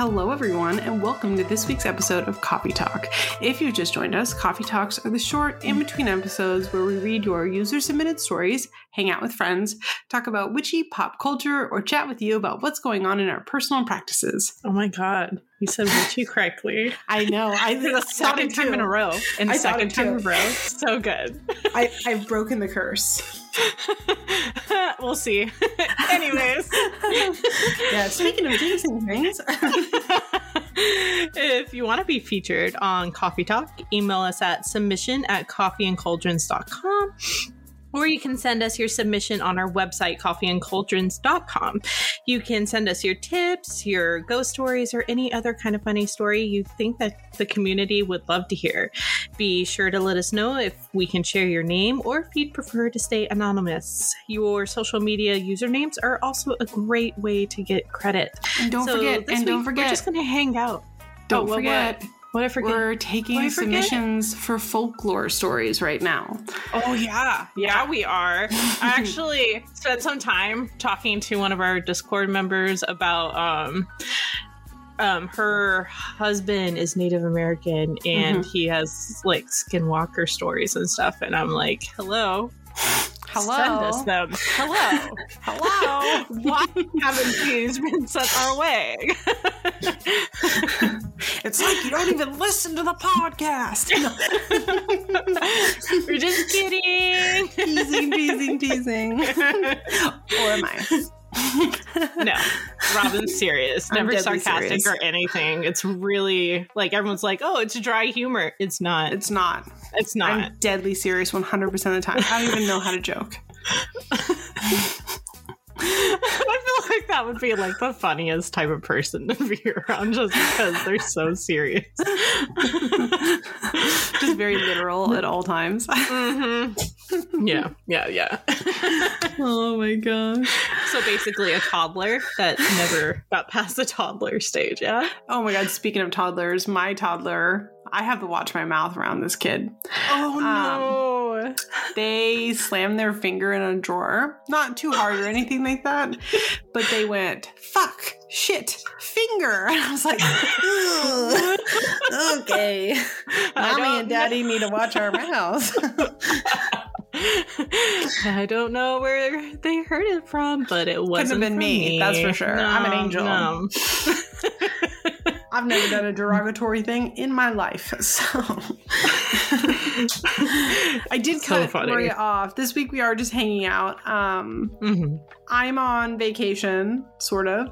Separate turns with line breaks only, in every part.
Hello, everyone, and welcome to this week's episode of Coffee Talk. If you've just joined us, Coffee Talks are the short, in between episodes where we read your user submitted stories, hang out with friends, talk about witchy pop culture, or chat with you about what's going on in our personal practices.
Oh my god, you said witchy correctly.
I know. I
the second time in a row. And
I
second time in a row. So good.
I, I've broken the curse.
we'll see. Anyways.
Yeah, speaking of jinxing things,
if you want to be featured on Coffee Talk, email us at submission at coffeeandcauldrons.com. Or you can send us your submission on our website, coffeeandcauldrons.com. You can send us your tips, your ghost stories, or any other kind of funny story you think that the community would love to hear. Be sure to let us know if we can share your name or if you'd prefer to stay anonymous. Your social media usernames are also a great way to get credit.
and don't
So
forget, and don't forget,
We're just going to hang out.
don't
Oh, what-
forget,
What I forget?
we're taking
I forget?
submissions for folklore stories right now.
Oh yeah, yeah, we are. I actually spent some time talking to one of our Discord members about um um her husband is Native American and he has like skinwalker stories and stuff and I'm like, "Hello.
Hello.
Send us them. Hello. Hello. Why haven't these been sent our way?"
It's like you don't even listen to the podcast.
We're just kidding.
teasing, teasing, teasing. or am I?
No, Robin's serious. Never sarcastic
serious.
or anything. It's really like everyone's like, "Oh, it's dry humor." It's not.
It's not.
It's not.
I'm deadly serious 100% of the time. I don't even know how to joke.
I feel like that would be like the funniest type of person to be around, just because they're so serious.
Just very literal at all times.
hmm Yeah, yeah, yeah.
oh my gosh.
So basically, a toddler that never got past the toddler stage. Yeah.
Oh my god, speaking of toddlers, my toddler, I have to watch my mouth around this kid.
Oh um,
no. They slammed their finger in a drawer. Not too hard or anything like that, but they went, fuck, shit, finger. And I was like, okay. Mommy and daddy need to watch our mouths.
I don't know where they heard it from, but it wasn't
been
from
me, that's for sure. I'm an angel.
no.
I've never done a derogatory thing in my life, so I did
So
cut
funny.
Maria off. This week we are just hanging out. Um,
Mhm.
I'm on vacation, sort of.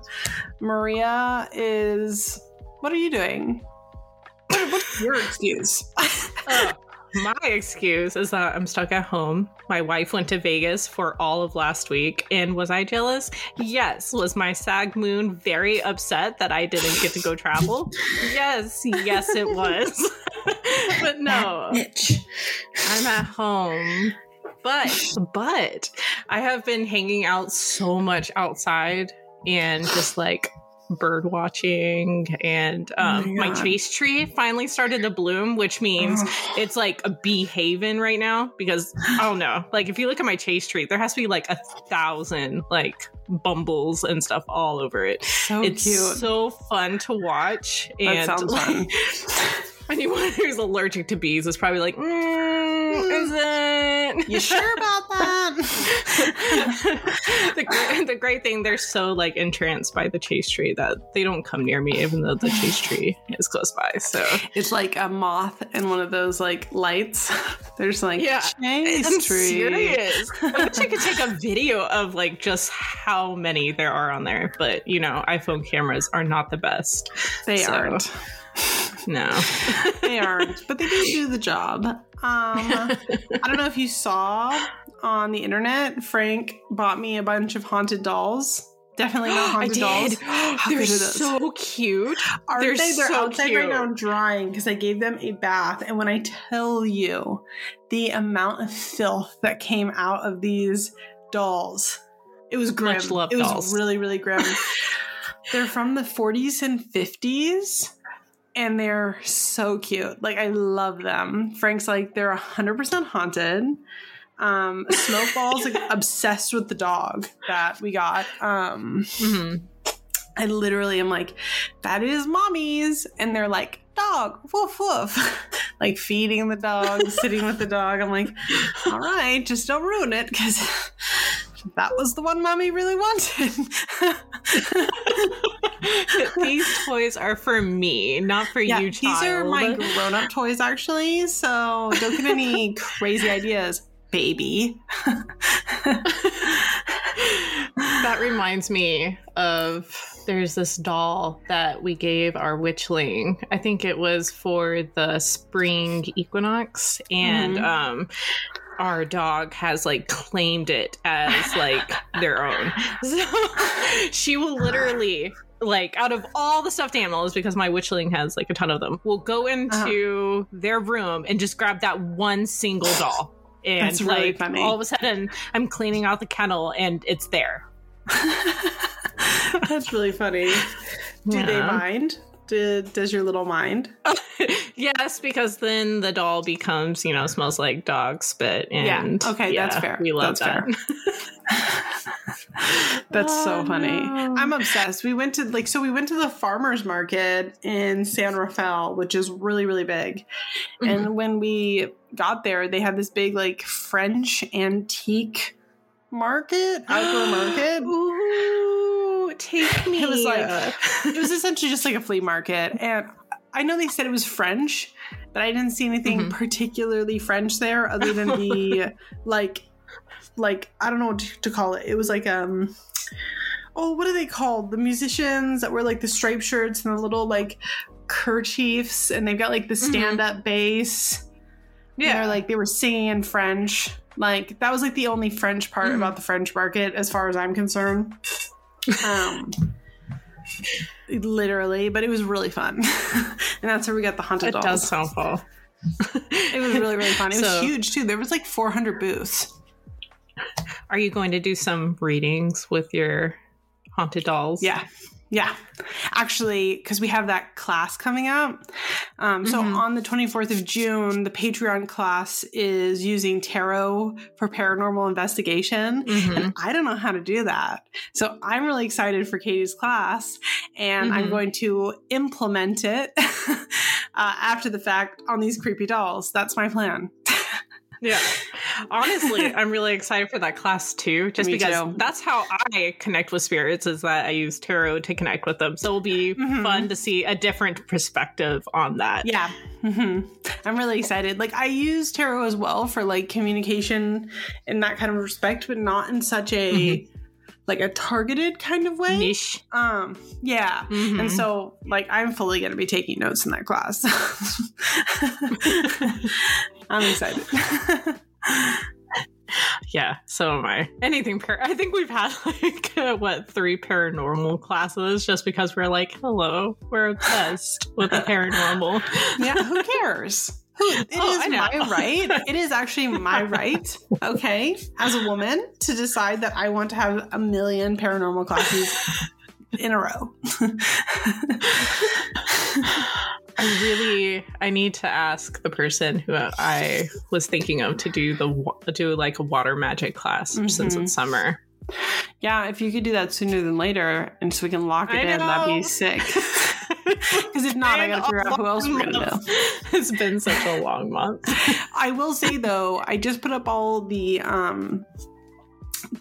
Maria is. What are you doing? What, what's your excuse?
Uh, my excuse is that I'm stuck at home. My wife went to Vegas for all of last week, and was I jealous? Yes. Was my SAG moon very upset that I didn't get to go travel? Yes, yes, it was. but no,
Bitch.
I'm at home. But but I have been hanging out so much outside and just like bird watching and
Oh
um,
my
my, chaste tree finally started to bloom which means it's like a bee haven right now because I don't know like if you look at my chaste tree there has to be like a thousand like bumbles and stuff all over it
so
it's
cute.
so fun to watch
That
and
sounds fun.
anyone who's allergic to bees is probably like, mm, is it?
you sure about that?
the, great, the great thing, they're so like entranced by the chaste tree that they don't come near me, even though the chaste tree is close by. So
It's like a moth and one of those like lights. There's like
Yeah,
chase
I'm
tree.
serious. I wish I could take a video of like just how many there are on there, but you know, iPhone cameras are not the best.
They
So-
aren't.
No.
They aren't, but they do do the job. Um, I don't know if you saw on the internet, Frank bought me a bunch of haunted dolls. Definitely not haunted dolls.
They're
are
so cute.
Aren't
they're
they? They're
so
outside
cute.
right now drying because I gave them a bath. And when I tell you the amount of filth that came out of these dolls, it was grim.
Much love
it was
dolls.
really, really grim. they're from the 40s and 50s. And they're so cute. Like I love them. Frank's like they're 100% haunted. Um, Smoke Ball's like obsessed with the dog that we got. Um,
Mhm.
I literally am like, that is mommy's. And they're like, dog, woof woof. like feeding the dog, sitting with the dog. I'm like, all right, just don't ruin it because that was the one mommy really wanted.
these toys are for me, not for
yeah,
you, child.
these are my grown up toys, actually. So don't get any crazy ideas, baby.
that reminds me of there's this doll that we gave our witchling. I think it was for the spring equinox, and
Mhm.
um, our dog has like claimed it as like their own. So she will literally. Like out of all the stuffed animals, because my witchling has like a ton of them, will go into uh-huh. their room and just grab that one single doll. And
That's really
like
funny.
all of a sudden, I'm cleaning out the kennel and it's there.
That's really funny. Do they mind? Do, does your little mind?
yes, because then the doll becomes, you know, smells like dog spit.
Yeah,
And
okay, that's fair.
We love
That's
that.
That's so
Oh,
funny.
no.
I'm obsessed. We went to like so we went to the farmers market in San Rafael, which is really really big.
Mm-hmm.
And when we got there, they had this big like French antique market, outdoor market.
Ooh, take me.
It was like it was essentially just like a flea market and I know they said it was French, but I didn't see anything
Mhm.
particularly French there other than the like like I don't know what to, call it. It was like um oh what are they called? The musicians that wear like the striped shirts and the little like kerchiefs and they've got like the stand up bass. Yeah. They're like they were singing in French. Like that was like the only French part
Mhm.
about the French market as far as I'm concerned. Um literally, but it was really fun. and that's where we got the haunted
it
dolls.
does sound.
It was really, really fun. It was huge too. There was like 400 booths.
Are you going to do some readings with your haunted dolls?
Yeah. Yeah. Actually, because we have that class coming up. Um, so
Mhm.
on the 24th of June, the Patreon class is using tarot for paranormal investigation.
Mhm.
And I don't know how to do that. So I'm really excited for Katie's class and I'm
Mhm.
going to implement it uh, after the fact on these creepy dolls. That's my plan.
Yeah. Honestly, I'm really excited for that class too, just
Me
because
too.
that's how I connect with spirits is that I use tarot to connect with them. So it'll be
Mhm.
fun to see a different perspective on that.
Yeah. hmm I'm really excited. Like I use tarot as well for like communication in that kind of respect, but not in such a like a targeted kind of way.
Niche.
Um, yeah.
Mhm.
And so like I'm fully going to be taking notes in that class. I'm excited.
yeah, so am I. Anything par- I think we've had like uh, what three paranormal classes just because we're like, hello, we're obsessed with the paranormal.
yeah, who cares? Who, it is
Oh, I know.
my right. It is actually my right, okay, as a woman, to decide that I want to have a million paranormal classes in a row.
I really I need to ask the person who I was thinking of to do the do like a water magic class since
Mhm.
it's summer.
yeah, if you could do that sooner than later, and so we can lock it
I
in, that'd be sick. Because if not, I gotta figure out who else we're gonna do.
It's been such a long month.
I will say though, I just put up all the um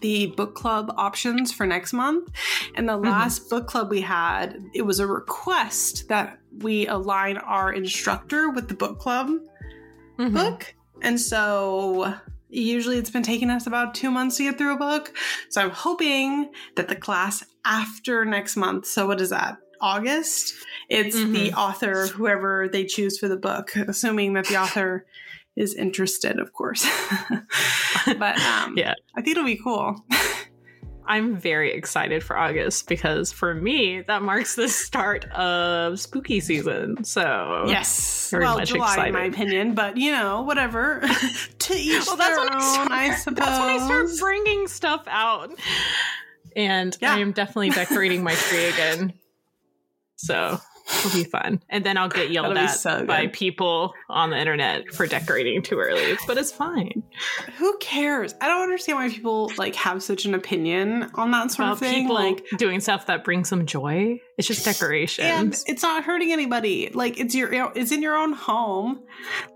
the book club options for next month. And the
Mm-hmm.
last book club we had, it was a request that we align our instructor with the book club
Mhm.
book. And so usually it's been taking us about two months to get through a book. So I'm hoping that the class after next month, so what is that? August? It's the author, whoever they choose for the book, assuming that the author is interested, of course. but um,
Yeah.
I think it'll be cool.
I'm very excited for August because for me that marks the start of spooky season. So
Yes.
Very
well,
much
July, in my opinion, but you know, whatever. to each
Well, that's when I
own,
start-
I suppose.
That's when I start bringing stuff out. And
Yeah.
I am definitely decorating my tree again. So It'll be fun. And then I'll get yelled at
so
by people on the internet for decorating too early, but it's fine.
Who cares? I don't understand why people like have such an opinion on that sort
Well,
of thing.
people
Like,
doing stuff that brings them joy. It's just
decoration.
and
it's not hurting anybody. Like, it's your, it's in your own home.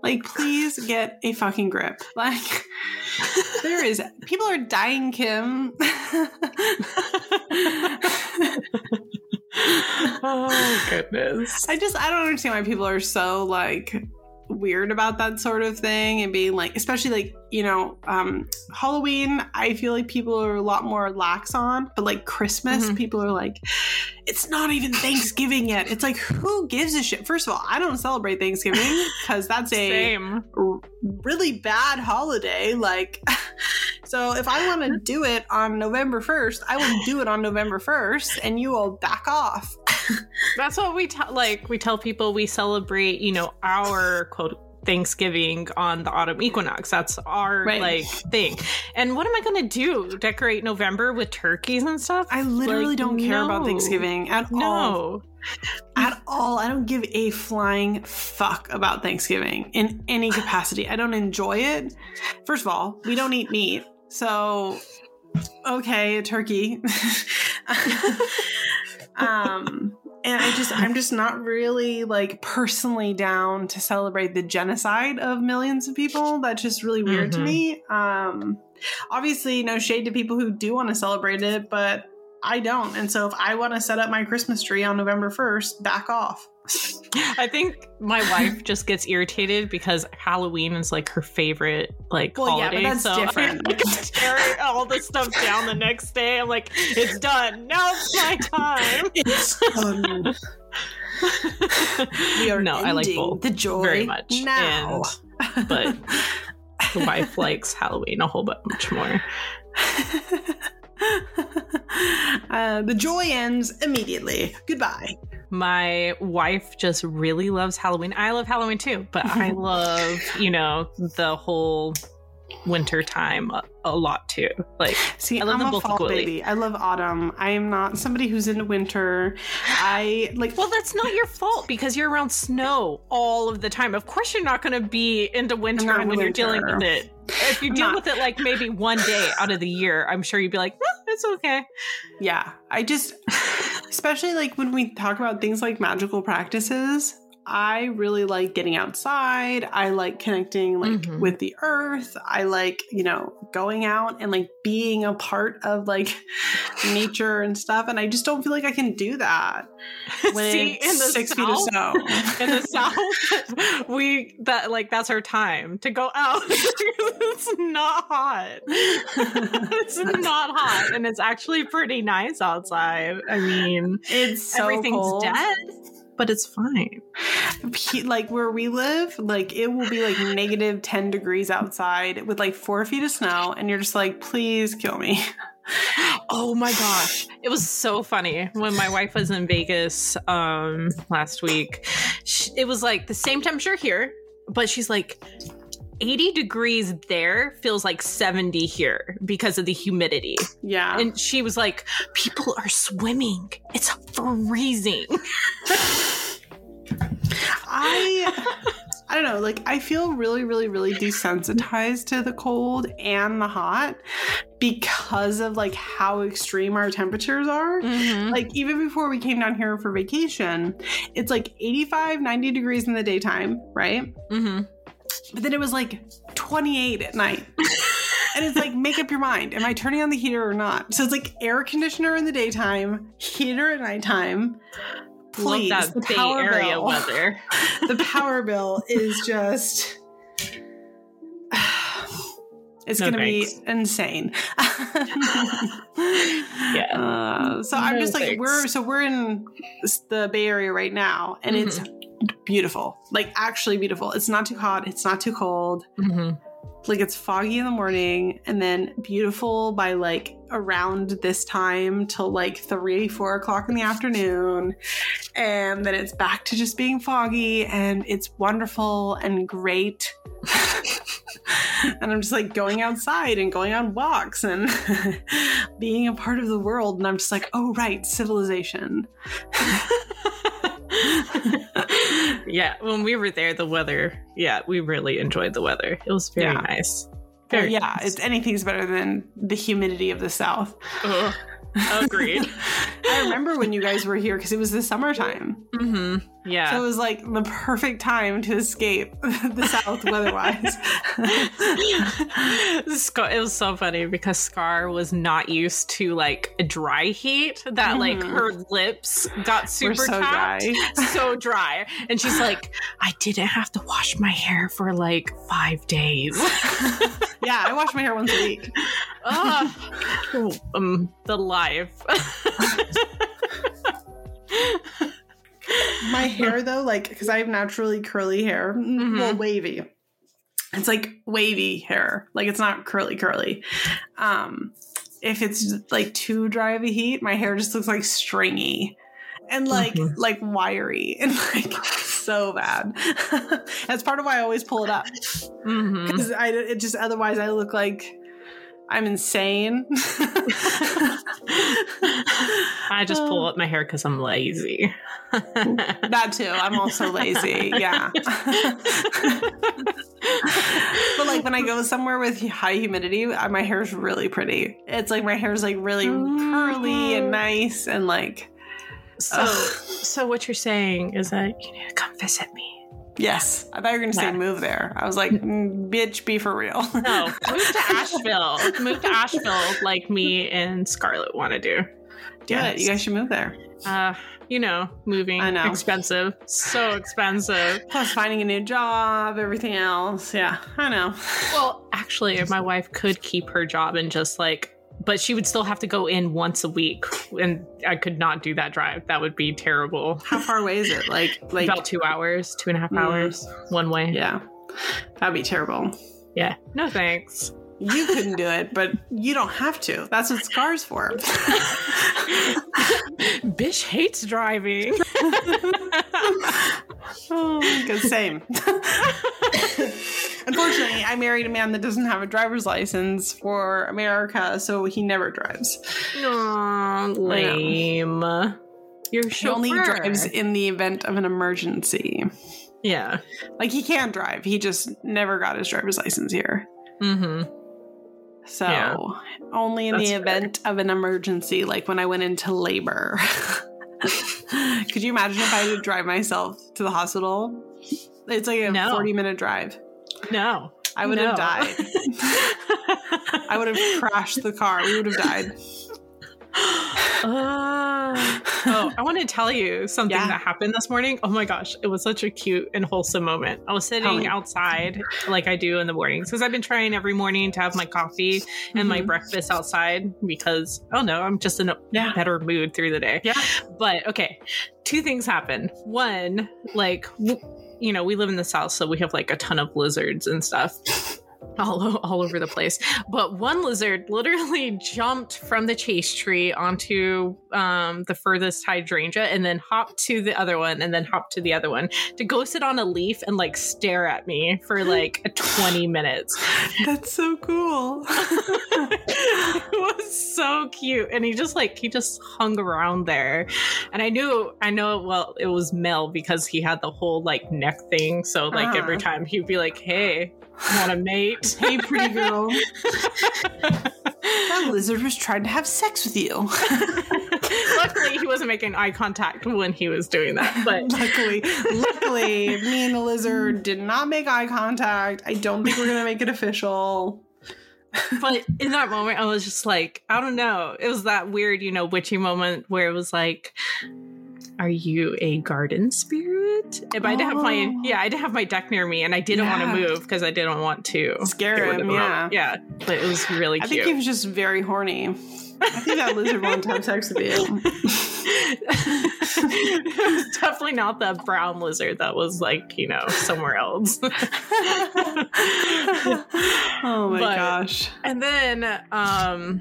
Like, please get a fucking grip. Like, there is people are dying, Kim.
oh goodness.
I just I don't understand why people are so like weird about that sort of thing and being like especially like you know um halloween i feel like people are a lot more lax on but like christmas
Mhm.
people are like it's not even thanksgiving yet it's like who gives a shit first of all i don't celebrate thanksgiving because that's a
Same.
r- really bad holiday like so if i want to do it on november 1st i will do it on november 1st and you will back off
That's what we tell like we tell people we celebrate, you know, our quote Thanksgiving on the autumn equinox. That's our
Right.
like thing. And what am I gonna do? Decorate November with turkeys and stuff?
I literally
Like,
don't care about. Thanksgiving at all. At all. I don't give a flying fuck about Thanksgiving in any capacity. I don't enjoy it. First of all, we don't eat meat. So, okay, a turkey. um, and I just, I'm just not really like personally down to celebrate the genocide of millions of people. That's just really weird to
Mhm.
me. Um, obviously, no shade to people who do want to celebrate it, but I don't. And so if I want to set up my Christmas tree on November 1st, back off.
I think my wife just gets irritated because Halloween is like her favorite like
Well, yeah, but
holiday.
that's
so
different.
I tear all this stuff down the next day. I'm like, it's done. Now it's my time.
It's done. we are
no, I like both
the joy
very much.
now.
And but the wife likes Halloween a whole bunch more.
uh, the joy ends immediately. Goodbye.
My wife just really loves Halloween. I love Halloween too, but I love, you know, the whole winter time a, a lot too. Like
See,
I love
I'm a
both
fall
equally.
baby. I love autumn. I am not somebody who's into winter. I like.
Well, that's not your fault because you're around snow all of the time. Of course, you're not going to be into winter when
into
you're dealing with it. If you
I'm
deal
not.
with it like maybe one day out of the year, I'm sure you'd be like, "Eh, it's okay.
Yeah, I just, especially like when we talk about things like magical practices, I really like getting outside. I like connecting like
Mhm.
with the earth. I like, you know, going out and like being a part of like nature and stuff. And I just don't feel like I can do that when
See,
it's
in the
six feet of
South-
snow.
in the south we that like that's our time to go out it's not hot it's not hot and it's actually pretty nice outside i mean
It's so
everything's
cold.
dead but it's fine.
Like where we live, like it will be like negative 10 degrees outside with like four feet of snow, and you're just like, please kill me.
oh my gosh. It was so funny when my wife was in vegas um last week. Sh it was like the same temperature here but she's like 80 degrees there feels like 70 here because of the humidity
Yeah.
And she was like, People are swimming. It's freezing.
I I don't know, like I feel really, really, really desensitized to the cold and the hot because of like how extreme our temperatures are. Like even before we came down here for vacation, it's like 85, 90 degrees in the daytime, right?
mm-hmm.
But then it was like 28 at night. and it's like, make up your mind. Am I turning on the heater or not? So it's like air conditioner in the daytime, heater at nighttime. Please,
Love
the
that Bay
power
Area
bill.
weather.
the power bill is just. It's
No
gonna
thanks.
be insane.
Yeah.
Uh, so I'm
No
just like
thanks.
we're so we're in the Bay Area right now, and it's beautiful. Like actually beautiful. It's not too hot. It's not too cold.
Mhm.
like it's foggy in the morning and then beautiful by like around this time till like three four o'clock in the afternoon and then it's back to just being foggy and it's wonderful and great and i'm just like going outside and going on walks and being a part of the world and i'm just like oh right civilization
yeah, when we were there, the weather, yeah, we really enjoyed the weather. It was very
Yeah.
nice.
Well, yeah,
nice.
it's anything's better than the humidity of the South.
Ugh. Agreed.
I remember when you guys were here because it was the summertime.
hmm Yeah.
So it was like the perfect time to escape the South weather-wise.
Scar, it was so funny because Scar was not used to like a dry heat that like
Mhm.
her lips got super
so
chapped,
dry.
so dry, and she's like, I didn't have to wash my hair for like five days.
yeah, I wash my hair once a week.
Ah, um, the life.
My hair though, like because I have naturally curly hair, mm,
Mhm.
well wavy. It's like wavy hair, like it's not curly curly. Um, if it's like too dry of a heat, my hair just looks like stringy and like
Mhm.
like wiry and like so bad. That's part of why I always pull it up because I it just otherwise I look like I'm insane.
I just pull up my hair because I'm lazy.
that too. I'm also lazy. Yeah. but like when I go somewhere with high humidity, uh, my hair's really pretty. It's like my hair's like really curly and nice and like
so,
Ugh.
so what you're saying is that you need to come visit me.
Yes. I thought you were gonna say
Yeah.
move there. I was like, mm, bitch, be for real.
No, move to Asheville. move to Asheville, like me and Scarlett want to do.
Do it. You guys should move there.
Uh, you know, moving
I know.
expensive, so expensive.
Plus finding a new job, everything else. Yeah, I know.
Well, actually, if my wife could keep her job and just like, but she would still have to go in once a week, and I could not do that drive. That would be terrible.
How far away is it? Like, like,
About two hours, two and a half
Mm.
hours, one way.
yeah, that'd be terrible.
Yeah. No thanks.
You couldn't do it, but you don't have to. That's what Scar's for.
Bish hates driving.
oh, good, same. Unfortunately, I married a man that doesn't have a driver's license for America, so he never drives.
Aw, lame. You're
He only drives in the event of an emergency.
Yeah.
Like he can drive, he just never got his driver's license here.
Mm-hmm.
So
Yeah.
only in
That's
the
fair.
event of an emergency, like when I went into labor. Could you imagine if I had to drive myself to the hospital? It's like a
No.
40 minute drive.
No.
I would
No.
have died. I would have crashed the car. We would have died.
Uh, oh, I want to tell you something
Yeah.
that happened this morning. Oh my gosh, it was such a cute and wholesome moment. I was sitting outside like I do in the mornings because I've been trying every morning to have my coffee and my
Mhm.
breakfast outside because oh no, I'm just in a
Yeah.
better mood through the day.
Yeah.
But okay, two things happen. One, like w- you know, we live in the south, so we have like a ton of lizards and stuff. All, all over the place. But one lizard literally jumped from the chaste tree onto um, the furthest hydrangea and then hopped to the other one and then hopped to the other one to go sit on a leaf and like stare at me for like 20 minutes.
That's so cool.
it was so cute and he just like he just hung around there and i knew i know well it was mel because he had the whole like neck thing so like
Uh-huh.
every time he'd be like hey want a mate
hey, pretty girl. That lizard was trying to have sex with you.
luckily he wasn't making eye contact when he was doing that but
luckily, luckily, me and the lizard did not make eye contact. I don't think we're gonna make it official.
but in that moment i was just like i don't know it was that weird you know witchy moment where it was like are you a garden spirit if i didn't have my
Oh.
yeah i didn't have my deck near me and i didn't want to move because i didn't want to
Scare him, yeah.
yeah but it was really
I
cute
think he was just very horny. I think that lizard wanted to have sex with you.
it was definitely not the brown lizard that was like you know somewhere else
oh my
But-
gosh.
And then um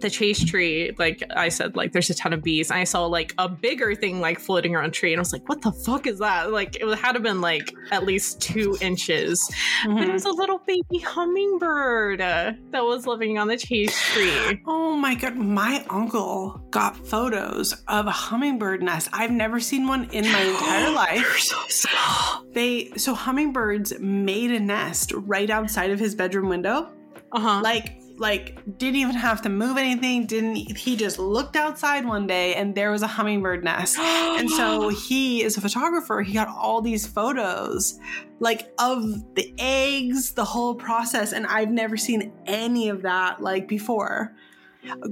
the chaste tree, like I said, like there's a ton of bees. And I saw like a bigger thing like floating around tree, and I was like, "What the fuck is that?" Like it had to have been like at least two inches.
Mm-hmm.
But it was a little baby hummingbird uh, that was living on the chaste tree.
Oh my god, my uncle got photos of a hummingbird nest. I've never seen one in my entire life.
so small.
They so hummingbirds made a nest right outside of his bedroom window.
Uh huh.
Like like didn't even have to move anything, didn't he just looked outside one day and there was a hummingbird nest. And so he is a photographer. He got all these photos like of the eggs, the whole process and I've never seen any of that like before.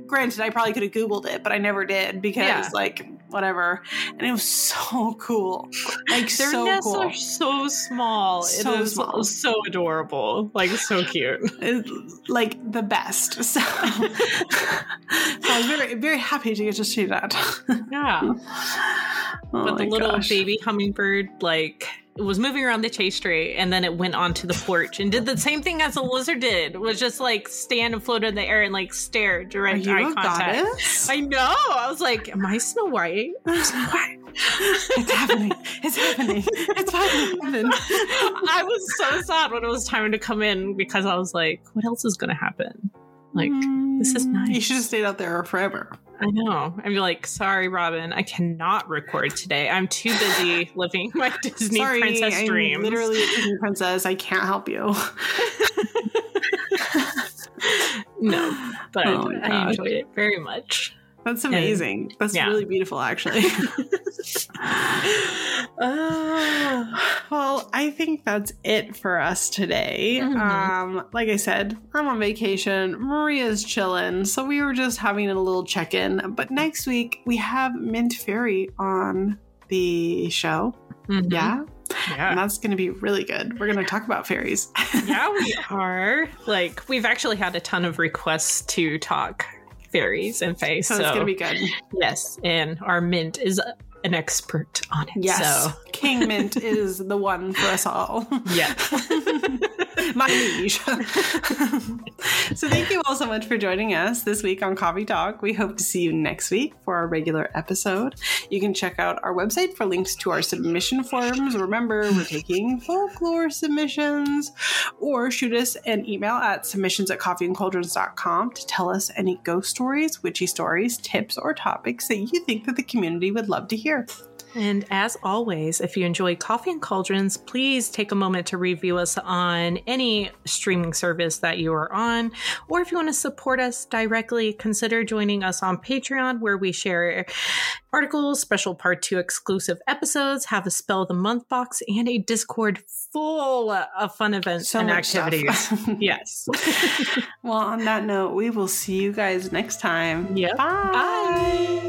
Granted, I probably could have googled it, but I never did because
Yeah.
like whatever. And it was so cool. Like
Their
so
nests
cool.
are so small.
So
it is
small.
so adorable. Like so cute.
It's, like the best. So, so I was very very happy to get to see that.
Yeah.
Oh
but the little
gosh.
baby hummingbird like it was moving around the chaste tree and then it went onto the porch and did the same thing as a lizard did was just like stand and float in the air and like stare
Are
direct eye contact
goddess?
i know i was like am i snow white Snow White?
it's happening. It's happening. It's happened.
i was so sad when it was time to come in because i was like what else is gonna happen like this is
Mm, You should have stayed out there forever.
I know. I'm like, sorry, Robin, I cannot record today. I'm too busy living my Disney
Sorry,
princess
I'm
dreams.
literally a Disney princess. I can't help you.
no, but
Oh
I enjoyed it very much.
That's amazing. That's
yeah.
really beautiful, actually. well, I think that's it for us today.
Mhm.
Um, like I said, I'm on vacation. Maria's chilling, so we were just having a little check-in. But next week we have Mint Fairy on the show.
Mhm.
Yeah,
Yeah.
and that's going to be really good. We're going to talk about fairies.
yeah, we are. Like, we've actually had a ton of requests to talk fairies and fae.
so
So,
it's going to be good.
yes, and our mint is an expert on it.
Yes,
So,
King Mint is the one for us all.
yeah.
My liege. so thank you all so much for joining us this week on Coffee Talk. We hope to see you next week for our regular episode. You can check out our website for links to our submission forms. Remember, we're taking folklore submissions or shoot us an email at submissions at coffeeandcauldrons.com to tell us any ghost stories, witchy stories, tips, or topics that you think that the community would love to hear.
And as always, if you enjoy Coffee and Cauldrons, please take a moment to review us on any streaming service that you are on. Or if you want to support us directly, consider joining us on Patreon, where we share articles, special part two exclusive episodes, have a spell of the month box, and a Discord full of fun events
So
and activities. yes.
well, on that note, we will see you guys next time.
Yep.
Bye.
Bye.